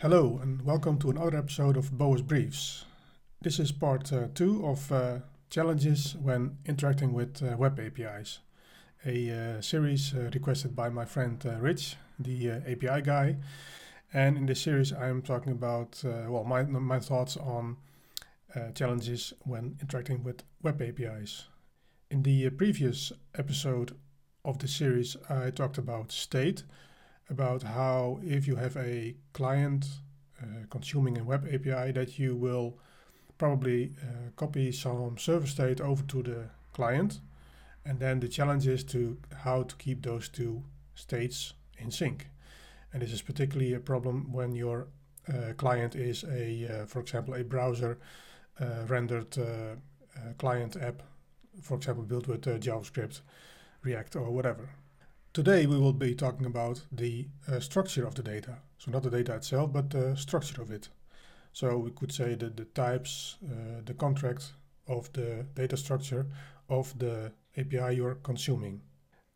Hello and welcome to another episode of Bouwe's Briefs. This is part uh, two of uh, challenges when interacting with uh, web APIs, a uh, series uh, requested by my friend uh, Rich, the API guy. And in this series, I'm talking about well my my thoughts on challenges when interacting with web APIs. In the previous episode of the series, I talked about state about how if you have a client uh, consuming a web API that you will probably uh, copy some server state over to the client and then the challenge is to how to keep those two states in sync. And this is particularly a problem when your uh, client is a uh, for example a browser uh, rendered uh, client app for example built with javascript react or whatever Today we will be talking about the uh, structure of the data. So not the data itself, but the structure of it. So we could say that the types, uh, the contract of the data structure of the API you're consuming.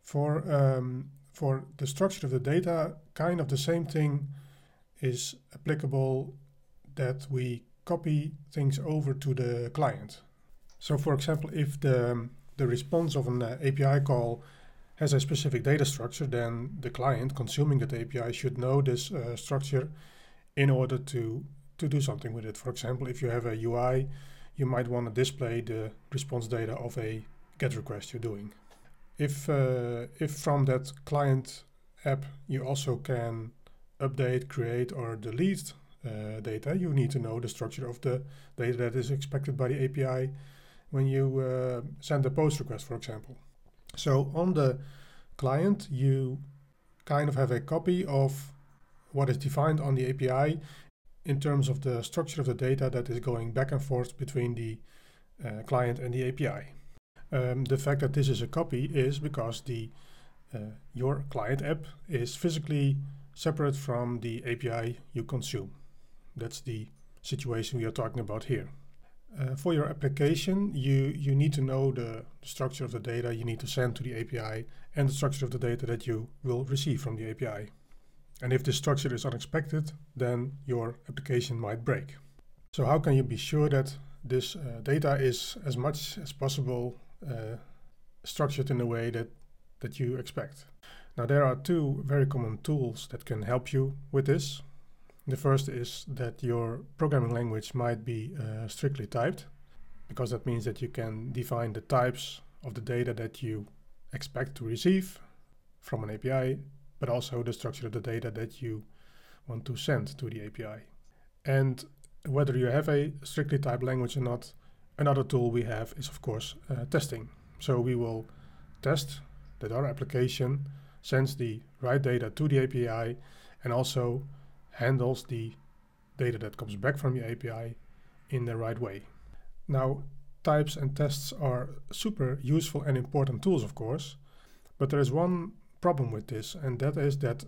For, um, for the structure of the data, kind of the same thing is applicable that we copy things over to the client. So for example, if the, the response of an uh, API call has a specific data structure, then the client consuming that API should know this uh, structure in order to, to do something with it. For example, if you have a UI, you might want to display the response data of a GET request you're doing. If, uh, if from that client app you also can update, create, or delete uh, data, you need to know the structure of the data that is expected by the API when you uh, send a post request, for example. So on the client, you kind of have a copy of what is defined on the API in terms of the structure of the data that is going back and forth between the uh, client and the API. Um, the fact that this is a copy is because the uh, your client app is physically separate from the API you consume. That's the situation we are talking about here. Uh, for your application, you, you need to know the, structure of the data you need to send to the API and the structure of the data that you will receive from the API. And if this structure is unexpected, then your application might break. So how can you be sure that this uh, data is as much as possible uh, structured in a way that, that you expect? Now there are two very common tools that can help you with this. The first is that your programming language might be uh, strictly typed, because that means that you can define the types of the data that you expect to receive from an API, but also the structure of the data that you want to send to the API. And whether you have a strictly typed language or not, another tool we have is, of course, uh, testing. So we will test that our application sends the right data to the API and also handles the data that comes back from your API in the right way. Now, types and tests are super useful and important tools, of course, but there is one problem with this, and that is that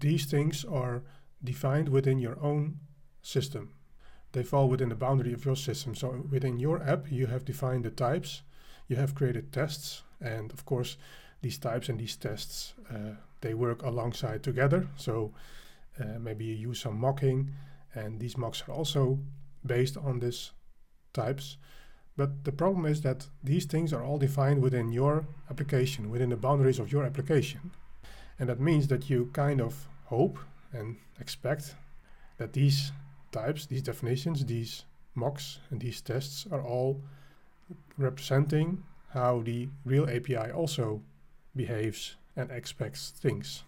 these things are defined within your own system. They fall within the boundary of your system. So within your app, you have defined the types, you have created tests, and of course, these types and these tests uh, they work alongside together. So uh, maybe you use some mocking, and these mocks are also based on these types. But the problem is that these things are all defined within your application, within the boundaries of your application. And that means that you kind of hope and expect that these types, these definitions, these mocks, and these tests are all representing how the real API also behaves and expects things.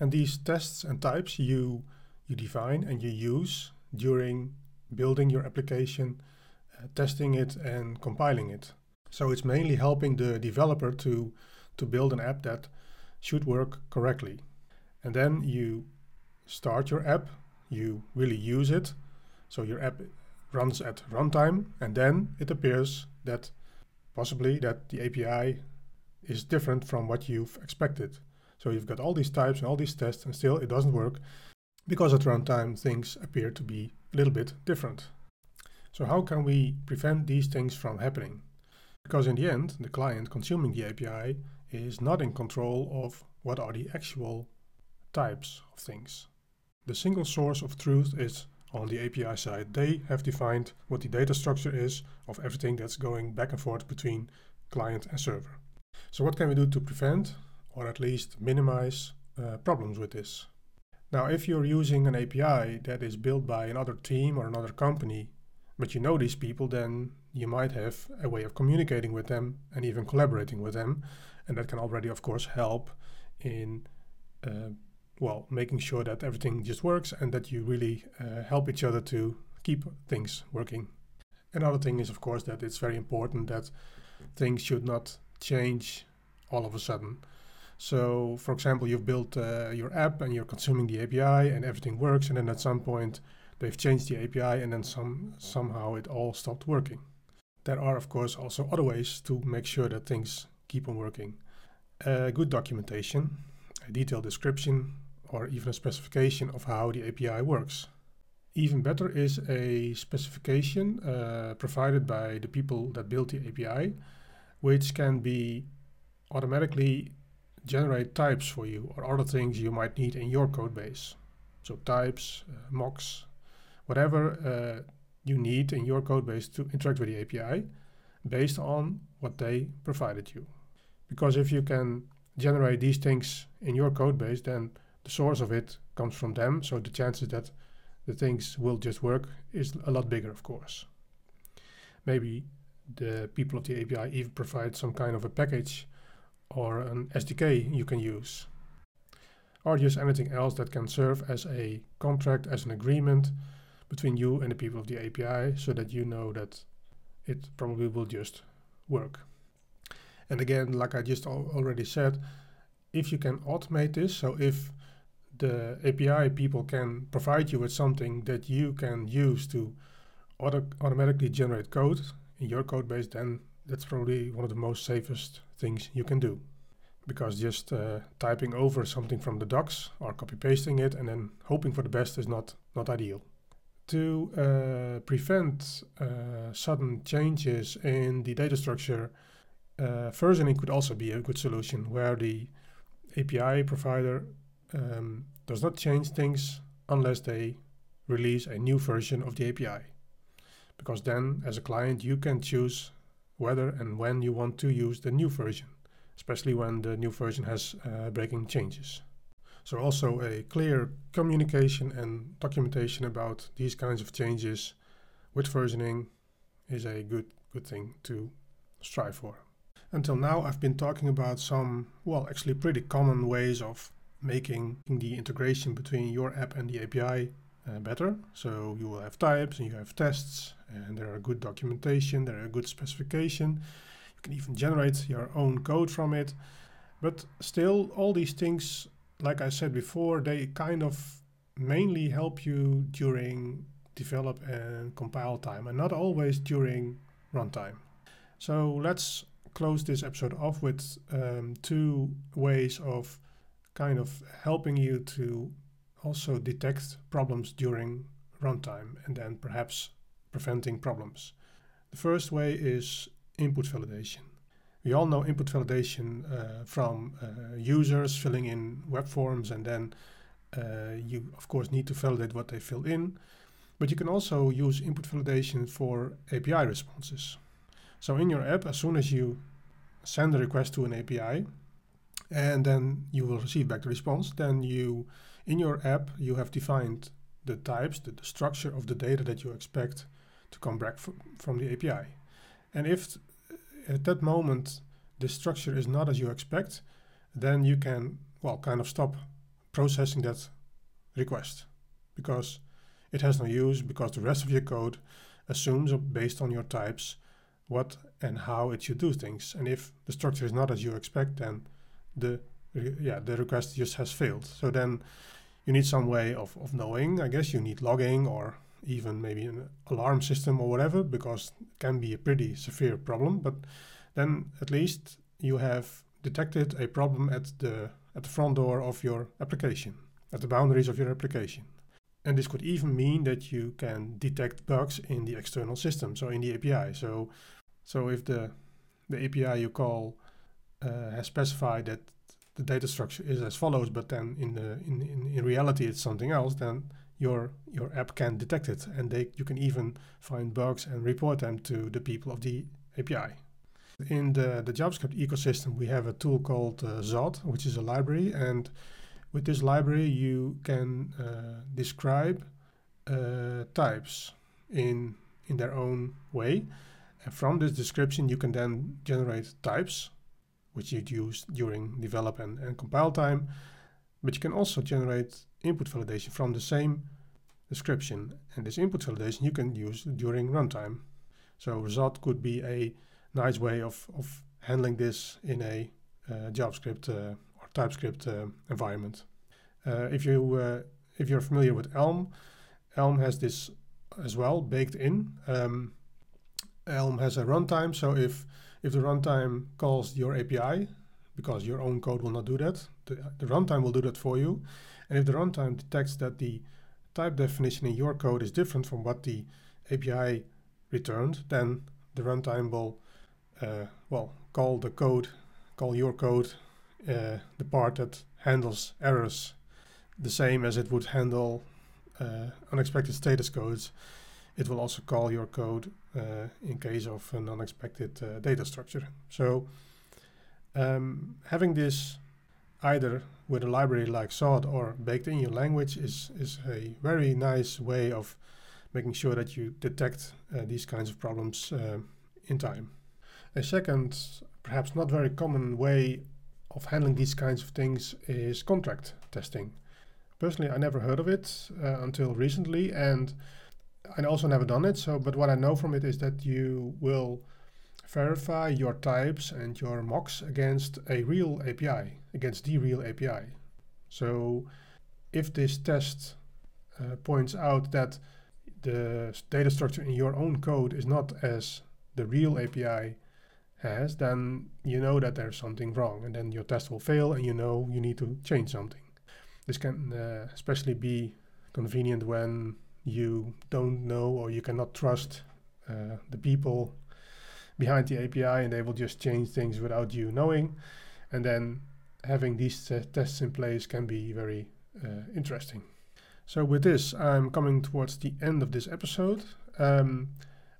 And these tests and types you, you define and you use during building your application, uh, testing it and compiling it. So it's mainly helping the developer to, to build an app that should work correctly. And then you start your app, you really use it. So your app runs at runtime and then it appears that possibly that the API is different from what you've expected. So you've got all these types and all these tests, and still it doesn't work because at runtime things appear to be a little bit different. So how can we prevent these things from happening? Because in the end, the client consuming the API is not in control of what are the actual types of things. The single source of truth is on the API side. They have defined what the data structure is of everything that's going back and forth between client and server. So what can we do to prevent or at least minimize uh, problems with this? Now, if you're using an API that is built by another team or another company, but you know these people, then you might have a way of communicating with them and even collaborating with them. And that can already, of course, help in uh, well, making sure that everything just works and that you really uh, help each other to keep things working. Another thing is, of course, that it's very important that things should not change all of a sudden. So, for example, you've built uh, your app and you're consuming the API and everything works, and then at some point they've changed the API and then some somehow it all stopped working. There are, of course, also other ways to make sure that things keep on working. Uh, good documentation, a detailed description, or even a specification of how the API works. Even better is a specification uh, provided by the people that built the API, which can be automatically generate types for you or other things you might need in your code base. So types, uh, mocks, whatever uh, you need in your code base to interact with the API based on what they provided you. Because if you can generate these things in your code base, then the source of it comes from them, so the chances that the things will just work is a lot bigger, of course. Maybe the people of the API even provide some kind of a package or an SDK you can use. Or just anything else that can serve as a contract, as an agreement between you and the people of the API so that you know that it probably will just work. And again, like I just al already said, if you can automate this, so if the API people can provide you with something that you can use to auto automatically generate code in your code base, then that's probably one of the most safest things you can do. Because just uh, typing over something from the docs or copy pasting it and then hoping for the best is not, not ideal. To uh, prevent uh, sudden changes in the data structure, uh, versioning could also be a good solution where the API provider um, does not change things unless they release a new version of the API. Because then, as a client, you can choose whether and when you want to use the new version, especially when the new version has uh, breaking changes. So also a clear communication and documentation about these kinds of changes with versioning is a good good thing to strive for. Until now I've been talking about some, well, actually pretty common ways of making the integration between your app and the API uh, better. So you will have types and you have tests and there are good documentation, there are good specification. You can even generate your own code from it. But still all these things, like I said before, they kind of mainly help you during develop and compile time and not always during runtime. So let's close this episode off with um, two ways of kind of helping you to also detect problems during runtime and then perhaps preventing problems. The first way is input validation. We all know input validation uh, from uh, users filling in web forms and then uh, you of course need to validate what they fill in. But you can also use input validation for API responses. So in your app, as soon as you send a request to an API, and then you will receive back the response. Then you, in your app, you have defined the types, the, the structure of the data that you expect to come back from the API. And if uh, at that moment the structure is not as you expect, then you can, well, kind of stop processing that request because it has no use because the rest of your code assumes based on your types what and how it should do things. And if the structure is not as you expect, then the yeah the request just has failed. So then you need some way of, of knowing. I guess you need logging or even maybe an alarm system or whatever because it can be a pretty severe problem. But then at least you have detected a problem at the at the front door of your application, at the boundaries of your application. And this could even mean that you can detect bugs in the external system, so in the API. So, so if the the API you call uh, has specified that the data structure is as follows, but then in the in, in, in reality it's something else, then your your app can detect it and they you can even find bugs and report them to the people of the API. In the, the JavaScript ecosystem, we have a tool called uh, Zod, which is a library, and with this library you can uh, describe uh, types in in their own way. And from this description, you can then generate types, which you'd use during develop and, and compile time. But you can also generate input validation from the same description. And this input validation you can use during runtime. So result could be a nice way of, of handling this in a uh, JavaScript uh, or TypeScript uh, environment. Uh, if you uh, if you're familiar with Elm, Elm has this as well baked in. Um, Elm has a runtime, so if if the runtime calls your API, because your own code will not do that, the, the runtime will do that for you. And if the runtime detects that the type definition in your code is different from what the API returned, then the runtime will, uh, well, call the code, call your code, uh, the part that handles errors, the same as it would handle uh, unexpected status codes. It will also call your code uh, in case of an unexpected uh, data structure. So um, having this either with a library like Zod or baked in your language is, is a very nice way of making sure that you detect uh, these kinds of problems uh, in time. A second, perhaps not very common way of handling these kinds of things is contract testing. Personally, I never heard of it uh, until recently, and I also never done it. So, but what I know from it is that you will verify your types and your mocks against a real API, against the real API. So if this test uh, points out that the data structure in your own code is not as the real API has, then you know that there's something wrong and then your test will fail and you know you need to change something. This can uh, especially be convenient when you don't know or you cannot trust uh, the people behind the API and they will just change things without you knowing. And then having these uh, tests in place can be very uh, interesting. So with this, I'm coming towards the end of this episode. Um,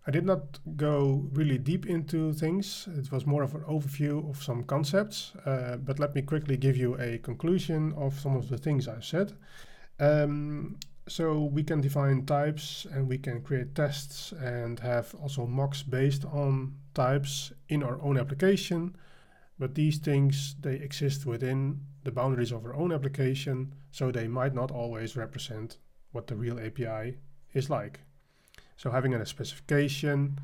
I did not go really deep into things. It was more of an overview of some concepts, uh, but let me quickly give you a conclusion of some of the things I said. Um, so we can define types and we can create tests and have also mocks based on types in our own application. But these things, they exist within the boundaries of our own application, so they might not always represent what the real API is like. So having a specification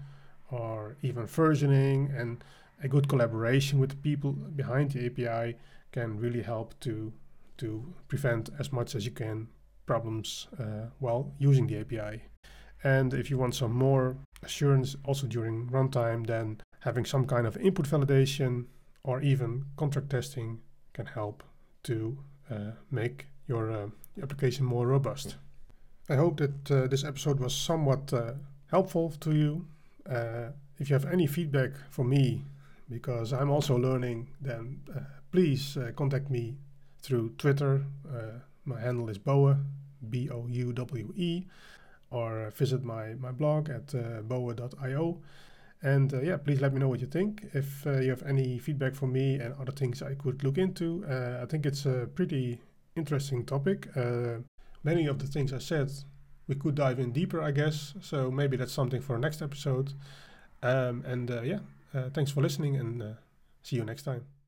or even versioning and a good collaboration with people behind the API can really help to to prevent as much as you can problems uh, while using the API. And if you want some more assurance also during runtime, then having some kind of input validation or even contract testing can help to uh, make your uh, application more robust. I hope that uh, this episode was somewhat uh, helpful to you. Uh, if you have any feedback for me, because I'm also learning, then please contact me through Twitter. my handle is Bouwe, B O U W E, or visit my, my blog at uh, bouwe.io. And uh, yeah, please let me know what you think. If uh, you have any feedback for me and other things I could look into, uh, I think it's a pretty interesting topic. Uh, many of the things I said, we could dive in deeper, I guess. So maybe that's something for next episode. Um, and uh, yeah, thanks for listening and see you next time.